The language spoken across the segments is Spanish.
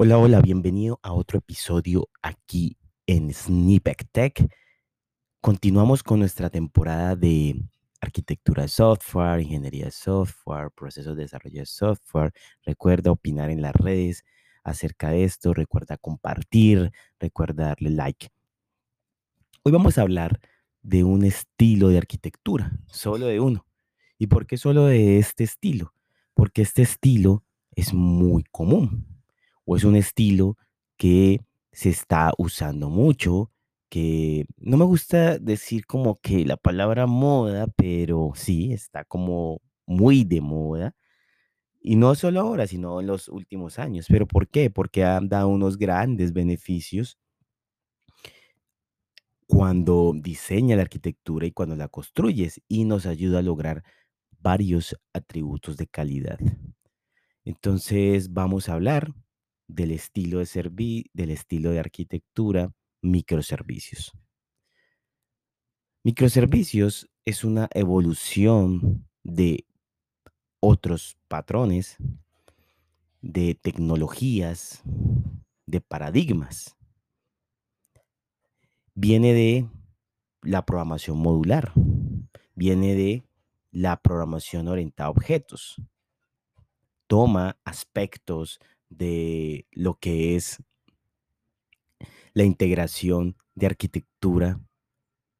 Hola, hola, bienvenido a otro episodio aquí en Snippet Tech. Continuamos con nuestra temporada de arquitectura de software, ingeniería de software, procesos de desarrollo de software. Recuerda opinar en las redes acerca de esto, recuerda compartir, recuerda darle like. Hoy vamos a hablar de un estilo de arquitectura, solo de uno. ¿Y por qué solo de este estilo? Porque este estilo es muy común o es un estilo que se está usando mucho, que no me gusta decir como que la palabra moda, pero sí, está como muy de moda. Y no solo ahora, sino en los últimos años. ¿Pero por qué? Porque han dado unos grandes beneficios cuando diseña la arquitectura y cuando la construyes y nos ayuda a lograr varios atributos de calidad. Entonces vamos a hablar del estilo de servi- del estilo de arquitectura microservicios. Microservicios es una evolución de otros patrones, de tecnologías, de paradigmas. Viene de la programación modular, viene de la programación orientada a objetos. Toma aspectos de lo que es la integración de arquitectura,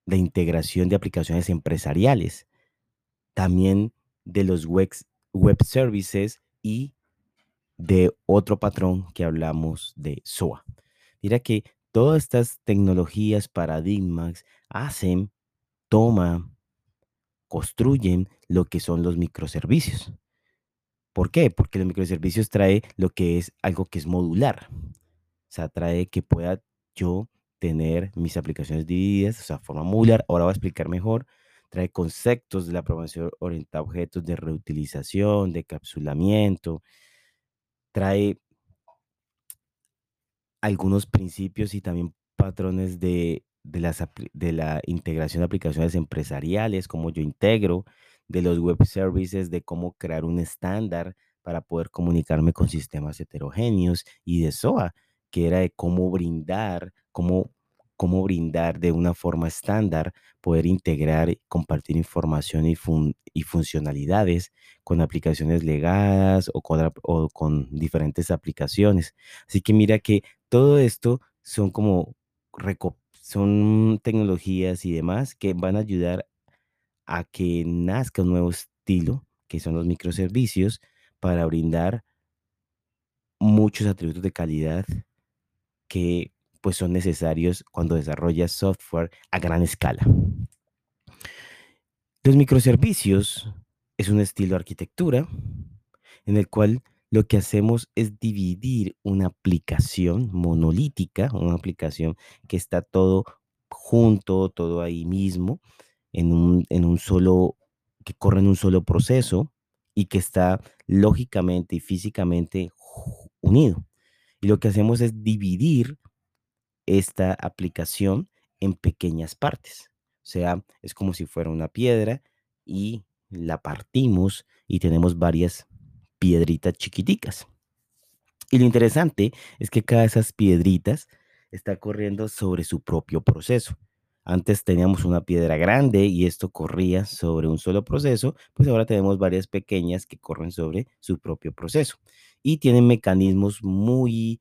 de integración de aplicaciones empresariales, también de los web, web services y de otro patrón que hablamos de SOA. Mira que todas estas tecnologías, paradigmas, hacen, toman, construyen lo que son los microservicios. ¿Por qué? Porque los microservicios trae lo que es algo que es modular. O sea, trae que pueda yo tener mis aplicaciones divididas, o sea, forma modular. Ahora voy a explicar mejor. Trae conceptos de la programación orientada a objetos, de reutilización, de capsulamiento. Trae algunos principios y también patrones de, de, de la integración de aplicaciones empresariales, cómo yo integro, de los web services, de cómo crear un estándar para poder comunicarme con sistemas heterogéneos y de SOA, que era de cómo brindar, cómo, cómo brindar de una forma estándar, poder integrar, compartir información y, fun- y funcionalidades con aplicaciones legadas o con, diferentes aplicaciones. Así que mira que todo esto son como son tecnologías y demás que van a ayudar a que nazca un nuevo estilo, que son los microservicios, para brindar muchos atributos de calidad que pues son necesarios cuando desarrollas software a gran escala. Los microservicios es un estilo de arquitectura en el cual lo que hacemos es dividir una aplicación monolítica, una aplicación que está todo junto, todo ahí mismo, en un, en un solo, que corre en un solo proceso y que está lógicamente y físicamente unido. Y lo que hacemos es dividir esta aplicación en pequeñas partes. O sea, es como si fuera una piedra y la partimos y tenemos varias piedritas chiquiticas. Y lo interesante es que cada de esas piedritas está corriendo sobre su propio proceso. Antes teníamos una piedra grande y esto corría sobre un solo proceso, pues ahora tenemos varias pequeñas que corren sobre su propio proceso y tienen mecanismos muy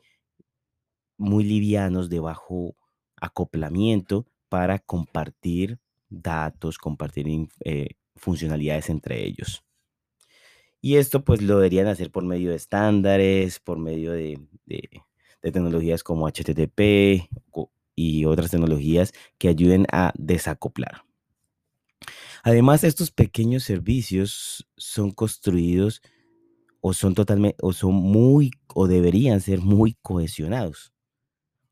muy livianos de bajo acoplamiento para compartir datos, compartir eh, funcionalidades entre ellos. Y esto pues lo deberían hacer por medio de estándares, por medio de, de- de tecnologías como HTTP y otras tecnologías que ayuden a desacoplar. Además, estos pequeños servicios son construidos o son totalmente, o son muy, o deberían ser muy cohesionados.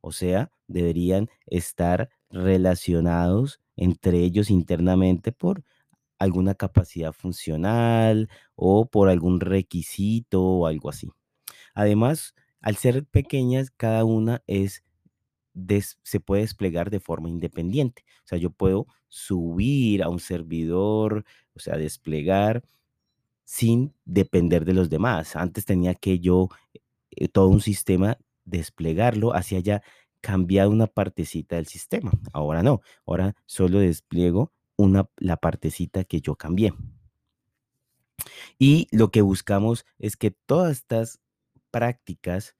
O sea, deberían estar relacionados entre ellos internamente por alguna capacidad funcional o por algún requisito o algo así. Además, al ser pequeñas, cada una es des- se puede desplegar de forma independiente. O sea, yo puedo subir a un servidor, o sea, desplegar sin depender de los demás. Antes tenía que yo, eh, todo un sistema desplegarlo, así haya cambiado una partecita del sistema. Ahora no, ahora solo despliego una, la partecita que yo cambié. Y lo que buscamos es que todas estas prácticas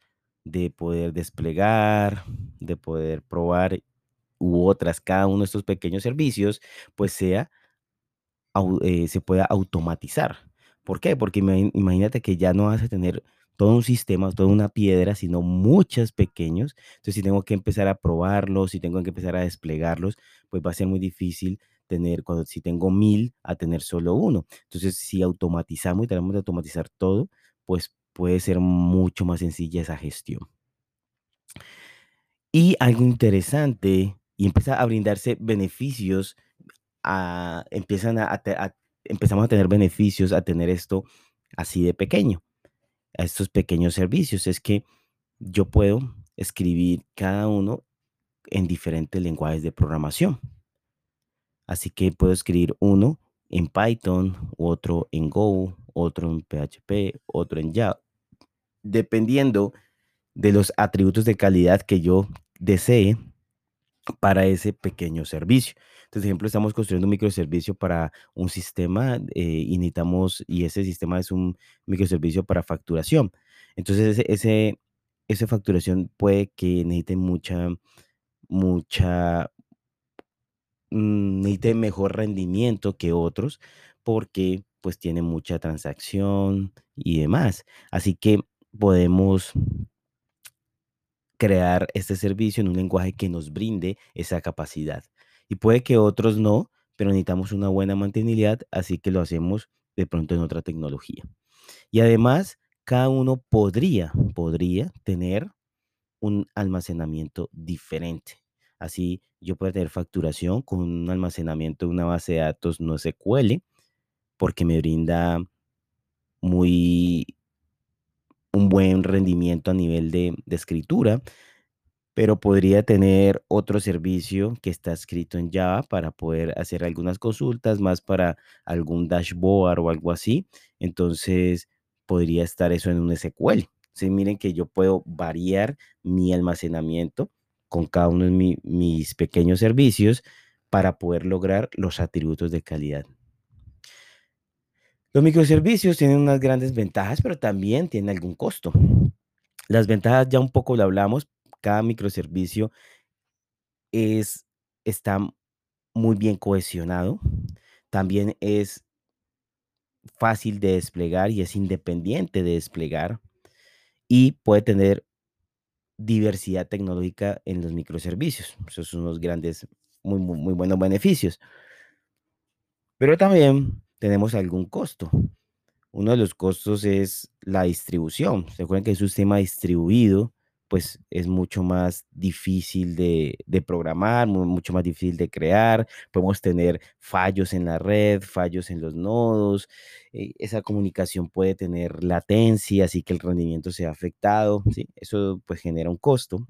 de poder desplegar, de poder probar u otras, cada uno de estos pequeños servicios, pues sea, eh, se pueda automatizar. ¿Por qué? Porque ima- imagínate que ya no vas a tener todo un sistema, toda una piedra, sino muchos pequeños. Entonces, si tengo que empezar a probarlos, si tengo que empezar a desplegarlos, pues va a ser muy difícil tener, cuando si tengo mil, a tener solo uno. Entonces, si automatizamos y tratamos de automatizar todo, pues puede ser mucho más sencilla esa gestión. Y algo interesante, y empieza a brindarse beneficios, a- empiezan a, te- a- empezamos a tener beneficios a tener esto así de pequeño, a estos pequeños servicios. Es que yo puedo escribir cada uno en diferentes lenguajes de programación. Así que puedo escribir uno en Python, otro en Go, otro en PHP, otro en Java, dependiendo de los atributos de calidad que yo desee para ese pequeño servicio. Entonces, por ejemplo, estamos construyendo un microservicio para un sistema eh, y necesitamos, y ese sistema es un microservicio para facturación. Entonces, ese, ese, esa facturación puede que necesite mucha, mucha, mm, necesite mejor rendimiento que otros porque pues tiene mucha transacción y demás. Así que podemos crear este servicio en un lenguaje que nos brinde esa capacidad. Y puede que otros no, pero necesitamos una buena mantenibilidad, así que lo hacemos de pronto en otra tecnología. Y además, cada uno podría, podría tener un almacenamiento diferente. Así, yo puedo tener facturación con un almacenamiento de una base de datos no SQL, porque me brinda muy un buen rendimiento a nivel de, escritura, pero podría tener otro servicio que está escrito en Java para poder hacer algunas consultas, más para algún dashboard o algo así. Entonces, podría estar eso en un SQL. Sí, miren que yo puedo variar mi almacenamiento con cada uno de mi- mis pequeños servicios para poder lograr los atributos de calidad. Los microservicios tienen unas grandes ventajas, pero también tienen algún costo. Las ventajas ya un poco lo hablamos. Cada microservicio es, está muy bien cohesionado. También es fácil de desplegar y es independiente de desplegar. Y puede tener diversidad tecnológica en los microservicios. Esos son unos grandes, muy, muy, muy buenos beneficios. Pero también tenemos algún costo. Uno de los costos es la distribución. ¿Se acuerdan que es un sistema distribuido? Pues es mucho más difícil de, programar, mu- mucho más difícil de crear. Podemos tener fallos en la red, fallos en los nodos. eh, esa comunicación puede tener latencia, así que el rendimiento se ha afectado. Eso pues genera un costo.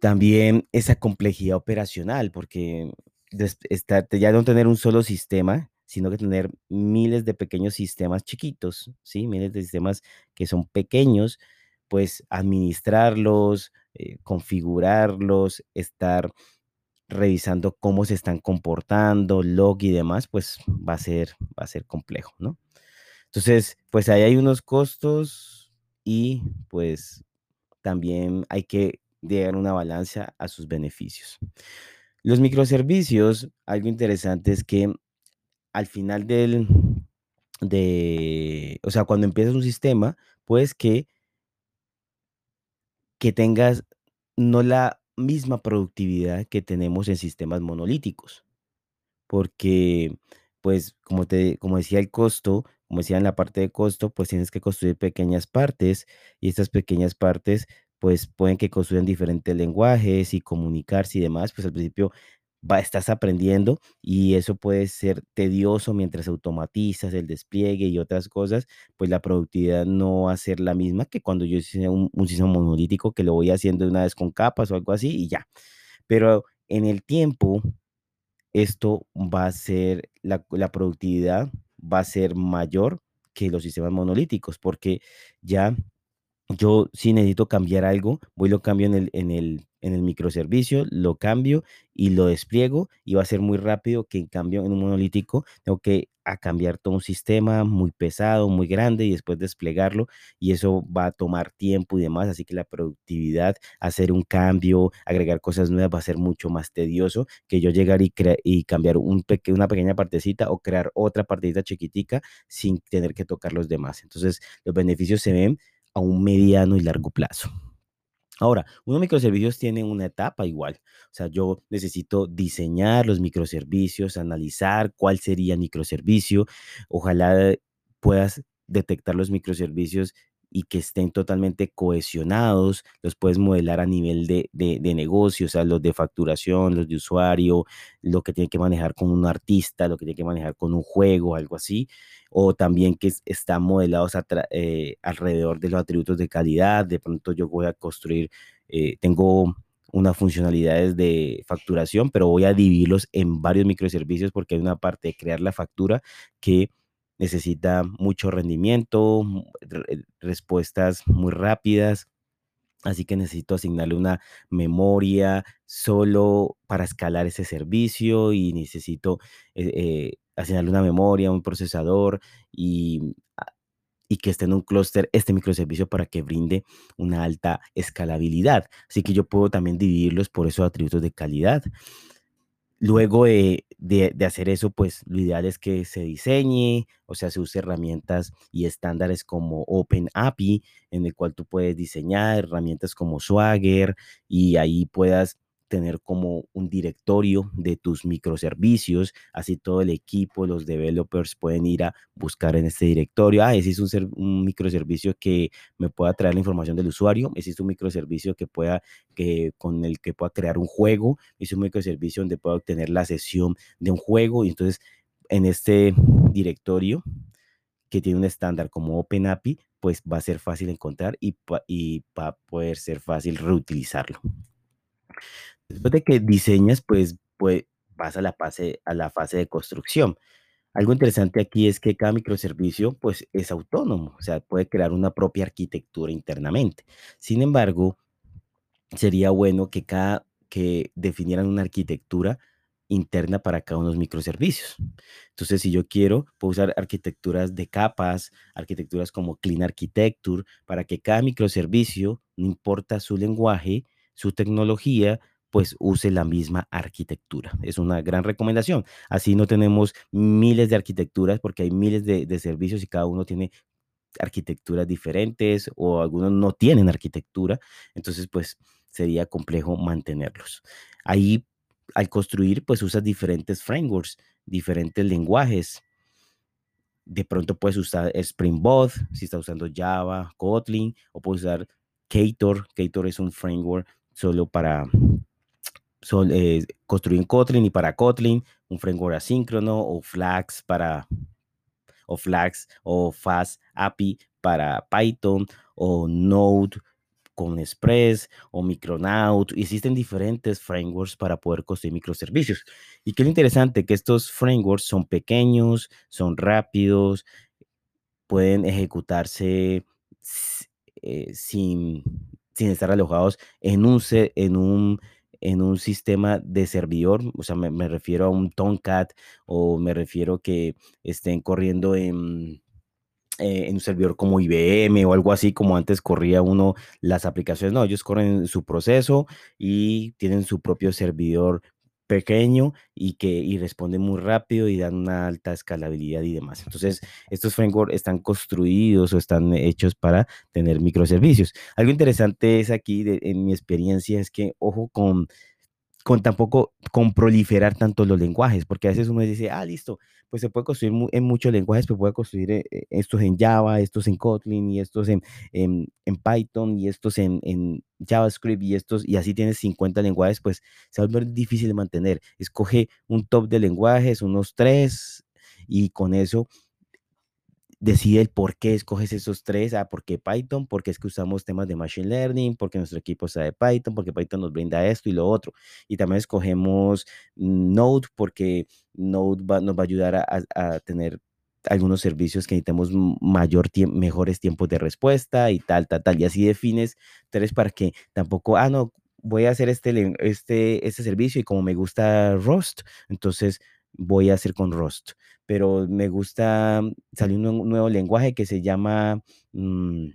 También esa complejidad operacional, porque te- ya no tener un solo sistema, sino que tener miles de pequeños sistemas chiquitos, ¿sí? Miles de sistemas que son pequeños, pues administrarlos, eh, configurarlos, estar revisando cómo se están comportando, log y demás, pues va a ser, va a ser complejo, ¿no? Entonces, pues ahí hay unos costos y pues también hay que llegar a una balanza a sus beneficios. Los microservicios, algo interesante es que al final del, de, o sea, cuando empiezas un sistema, pues que, que tengas no la misma productividad que tenemos en sistemas monolíticos porque, pues, como te como decía el costo, como decía en la parte de costo, pues tienes que construir pequeñas partes y estas pequeñas partes, pues, pueden que construyan diferentes lenguajes y comunicarse y demás, pues, al principio va estás aprendiendo y eso puede ser tedioso mientras automatizas el despliegue y otras cosas, pues, la productividad no va a ser la misma que cuando yo hice un sistema monolítico que lo voy haciendo una vez con capas o algo así y ya. Pero en el tiempo esto va a ser, la, la productividad va a ser mayor que los sistemas monolíticos, porque ya yo si necesito cambiar algo, voy y lo cambio en el, en el, en el microservicio, lo cambio y lo despliego y va a ser muy rápido que en cambio en un monolítico tengo que a cambiar todo un sistema muy pesado, muy grande y después desplegarlo y eso va a tomar tiempo y demás, así que la productividad, hacer un cambio, agregar cosas nuevas va a ser mucho más tedioso que yo llegar y, y cambiar una pequeña partecita o crear otra partecita chiquitica sin tener que tocar los demás. Entonces, los beneficios se ven a un mediano y largo plazo. Ahora, unos microservicios tienen una etapa igual. O sea, yo necesito diseñar los microservicios, analizar cuál sería el microservicio. Ojalá puedas detectar los microservicios y que estén totalmente cohesionados. Los puedes modelar a nivel de, de, de negocio, o sea, los de facturación, los de usuario, lo que tiene que manejar con un artista, lo que tiene que manejar con un juego, algo así o también que es- están modelados eh, alrededor de los atributos de calidad. De pronto yo voy a construir, eh, tengo unas funcionalidades de facturación, pero voy a dividirlos en varios microservicios porque hay una parte de crear la factura que necesita mucho rendimiento, re- respuestas muy rápidas Así que necesito asignarle una memoria solo para escalar ese servicio y necesito eh, eh, asignarle una memoria, un procesador y, a- y que esté en un clúster este microservicio para que brinde una alta escalabilidad. Así que yo puedo también dividirlos por esos atributos de calidad. Luego de, de- de hacer eso, pues lo ideal es que se diseñe, o sea, se use herramientas y estándares como OpenAPI, en el cual tú puedes diseñar herramientas como Swagger y ahí puedas tener como un directorio de tus microservicios, así todo el equipo, los developers pueden ir a buscar en este directorio, ah, un, ser- un microservicio que me pueda traer la información del usuario, existe un microservicio que pueda, que, con el que pueda crear un juego, es un microservicio donde puedo obtener la sesión de un juego y entonces en este directorio que tiene un estándar como OpenAPI, pues va a ser fácil encontrar y va a poder ser fácil reutilizarlo. Después de que diseñas, pues, pues vas a la fase, a la fase de construcción. Algo interesante aquí es que cada microservicio pues es autónomo, o sea, puede crear una propia arquitectura internamente. Sin embargo, sería bueno que cada que definieran una arquitectura interna para cada uno de los microservicios. Entonces, si yo quiero, puedo usar arquitecturas de capas, arquitecturas como Clean Architecture, para que cada microservicio, no importa su lenguaje, su tecnología, pues use la misma arquitectura. Es una gran recomendación. Así no tenemos miles de arquitecturas porque hay miles de, servicios y cada uno tiene arquitecturas diferentes o algunos no tienen arquitectura, entonces pues sería complejo mantenerlos. Ahí al construir pues usas diferentes frameworks, diferentes lenguajes. De pronto puedes usar Spring Boot si estás usando Java, Kotlin o puedes usar Ktor. Ktor es un framework solo para sol- eh, construir en Kotlin y para Kotlin, un framework asíncrono o Flags para o Flags o Fast API para Python o Node con Express o Micronaut. Existen diferentes frameworks para poder construir microservicios. Y qué es interesante, que estos frameworks son pequeños, son rápidos, pueden ejecutarse eh, sin, sin estar alojados en un, en un, en un sistema de servidor, o sea, me, refiero a un Tomcat o me refiero que estén corriendo en, eh, en un servidor como IBM o algo así, como antes corría uno las aplicaciones. No, ellos corren su proceso y tienen su propio servidor pequeño y que y responden muy rápido y dan una alta escalabilidad y demás. Entonces, estos frameworks están construidos o están hechos para tener microservicios. Algo interesante es aquí, en mi experiencia, es que, ojo con con tampoco con proliferar tanto los lenguajes, porque a veces uno dice, ah, listo, pues se puede construir mu- en muchos lenguajes, pero puede construir eh, eh, estos en Java, estos en Kotlin y estos en, en, en Python y estos en, en JavaScript y estos, y así tienes 50 lenguajes, pues se va a volver difícil de mantener. Escoge un top de lenguajes, unos tres, y con eso decide el por qué escoges esos tres. Ah, ¿por qué Python? Porque es que usamos temas de Machine Learning, porque nuestro equipo sabe Python, porque Python nos brinda esto y lo otro. Y también escogemos Node porque Node va- nos va a ayudar a, tener algunos servicios que necesitamos mayor tiempo, mejores tiempos de respuesta y tal, tal, tal. Y así defines tres para que tampoco, ah, no, voy a hacer este, este, este servicio y como me gusta Rust, entonces voy a hacer con Rust. Pero me gusta, salió un nue- nuevo lenguaje que se llama mm,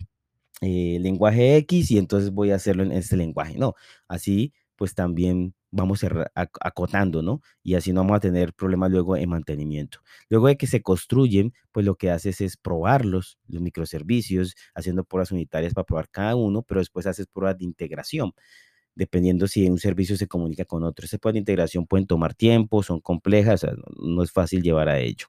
eh, lenguaje X y entonces voy a hacerlo en este lenguaje. No, así pues también vamos acotando, ¿no? Y así no vamos a tener problemas luego en mantenimiento. Luego de que se construyen, pues lo que haces es probarlos, los microservicios, haciendo pruebas unitarias para probar cada uno, pero después haces pruebas de integración, dependiendo si un servicio se comunica con otro. Esas pruebas de integración pueden tomar tiempo, son complejas, no es fácil llevar a ello.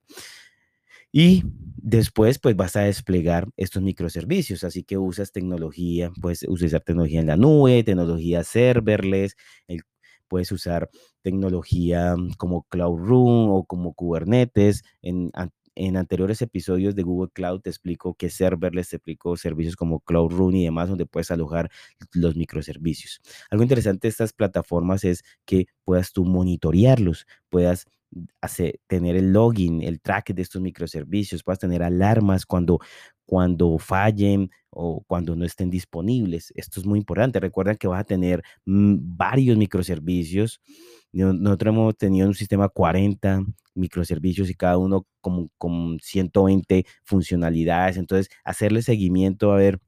Y después, pues vas a desplegar estos microservicios, así que usas tecnología, puedes utilizar tecnología en la nube, tecnología serverless, el- puedes usar tecnología mm, como Cloud Room o como Kubernetes. En, en anteriores episodios de Google Cloud te explico que serverless, te explico servicios como Cloud Room y demás, donde puedes alojar los microservicios. Algo interesante de estas plataformas es que puedas tú monitorearlos, puedas hace- tener el login, el track de estos microservicios, puedas tener alarmas cuando, cuando fallen o cuando no estén disponibles. Esto es muy importante. Recuerda que vas a tener mm, varios microservicios. No- Nosotros hemos tenido un sistema 40 microservicios y cada uno con, con 120 funcionalidades. Entonces, hacerle seguimiento a ver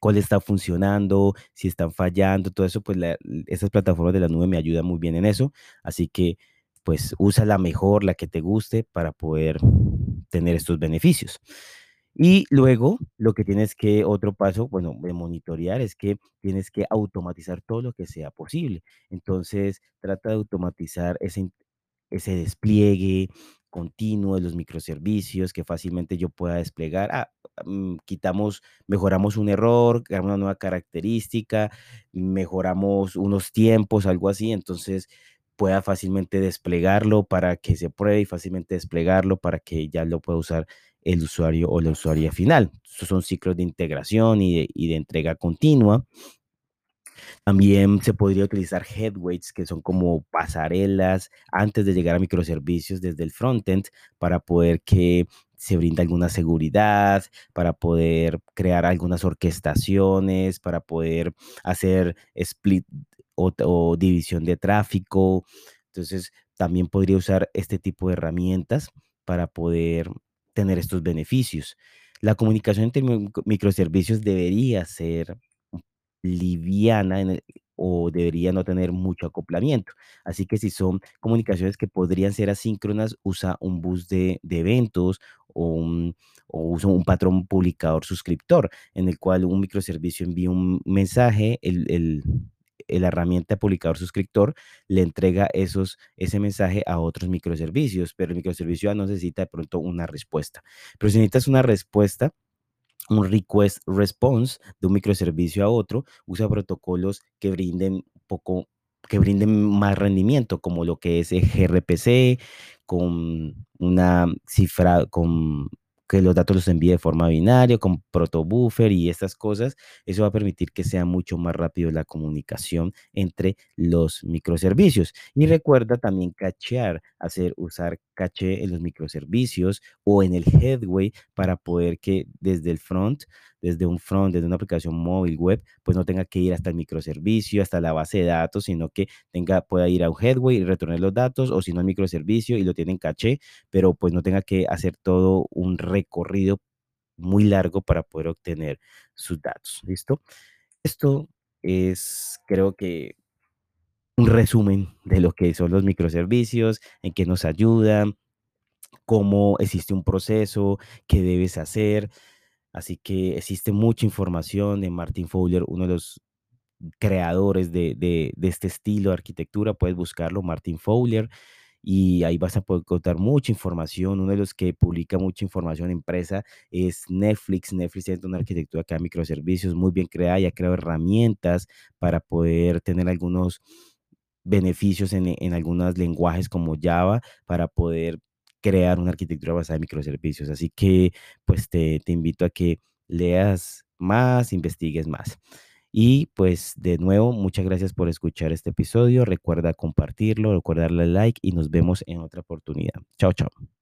cuál está funcionando, si están fallando, todo eso, pues la- esas plataformas de la nube me ayudan muy bien en eso. Así que, pues usa la mejor, la que te guste para poder tener estos beneficios. Y luego, lo que tienes que, otro paso, bueno, de monitorear es que tienes que automatizar todo lo que sea posible. Entonces, trata de automatizar ese, ese despliegue continuo de los microservicios que fácilmente yo pueda desplegar. Ah, mm, quitamos, mejoramos un error, creamos una nueva característica, mejoramos unos tiempos, algo así. Entonces, pueda fácilmente desplegarlo para que se pruebe y fácilmente desplegarlo para que ya lo pueda usar el usuario o la usuaria final. Estos son ciclos de integración y de, y de entrega continua. También se podría utilizar headways, que son como pasarelas antes de llegar a microservicios desde el frontend para poder que se brinda alguna seguridad, para poder crear algunas orquestaciones, para poder hacer split o, o división de tráfico. Entonces, también podría usar este tipo de herramientas para poder tener estos beneficios. La comunicación entre mi- microservicios debería ser liviana o debería no tener mucho acoplamiento. Así que si son comunicaciones que podrían ser asíncronas, usa un bus de, eventos o, un, o usa un patrón publicador suscriptor, en el cual un microservicio envía un mensaje, el, el- el herramienta publicador suscriptor le entrega esos, ese mensaje a otros microservicios, pero el microservicio no necesita de pronto una respuesta. Pero si necesitas una respuesta, un request response de un microservicio a otro, usa protocolos que brinden poco, que brinden más rendimiento, como lo que es el gRPC, con una cifra, con que los datos los envíe de forma binaria, con protobuffer y estas cosas. Eso va a permitir que sea mucho más rápido la comunicación entre los microservicios. Y recuerda también cachear, hacer, usar caché en los microservicios o en el headway para poder que desde el front, desde un front, desde una aplicación móvil web, pues no tenga que ir hasta el microservicio, hasta la base de datos, sino que tenga, pueda ir a un headway y retornar los datos, o si no al microservicio y lo tiene en caché, pero pues no tenga que hacer todo un recorrido muy largo para poder obtener sus datos. ¿Listo? Esto es, creo que, un resumen de lo que son los microservicios, en qué nos ayudan, cómo existe un proceso, qué debes hacer. Así que existe mucha información de Martin Fowler, uno de los creadores de, de- de este estilo de arquitectura. Puedes buscarlo, Martin Fowler, y ahí vas a poder encontrar mucha información. Uno de los que publica mucha información empresa es Netflix. Netflix tiene una arquitectura que da microservicios muy bien creada y ha creado herramientas para poder tener algunos beneficios en, en algunos lenguajes como Java para poder crear una arquitectura basada en microservicios. Así que, pues te, te invito a que leas más, investigues más. Y pues de nuevo, muchas gracias por escuchar este episodio. Recuerda compartirlo, recuerda darle like y nos vemos en otra oportunidad. Chao, chao.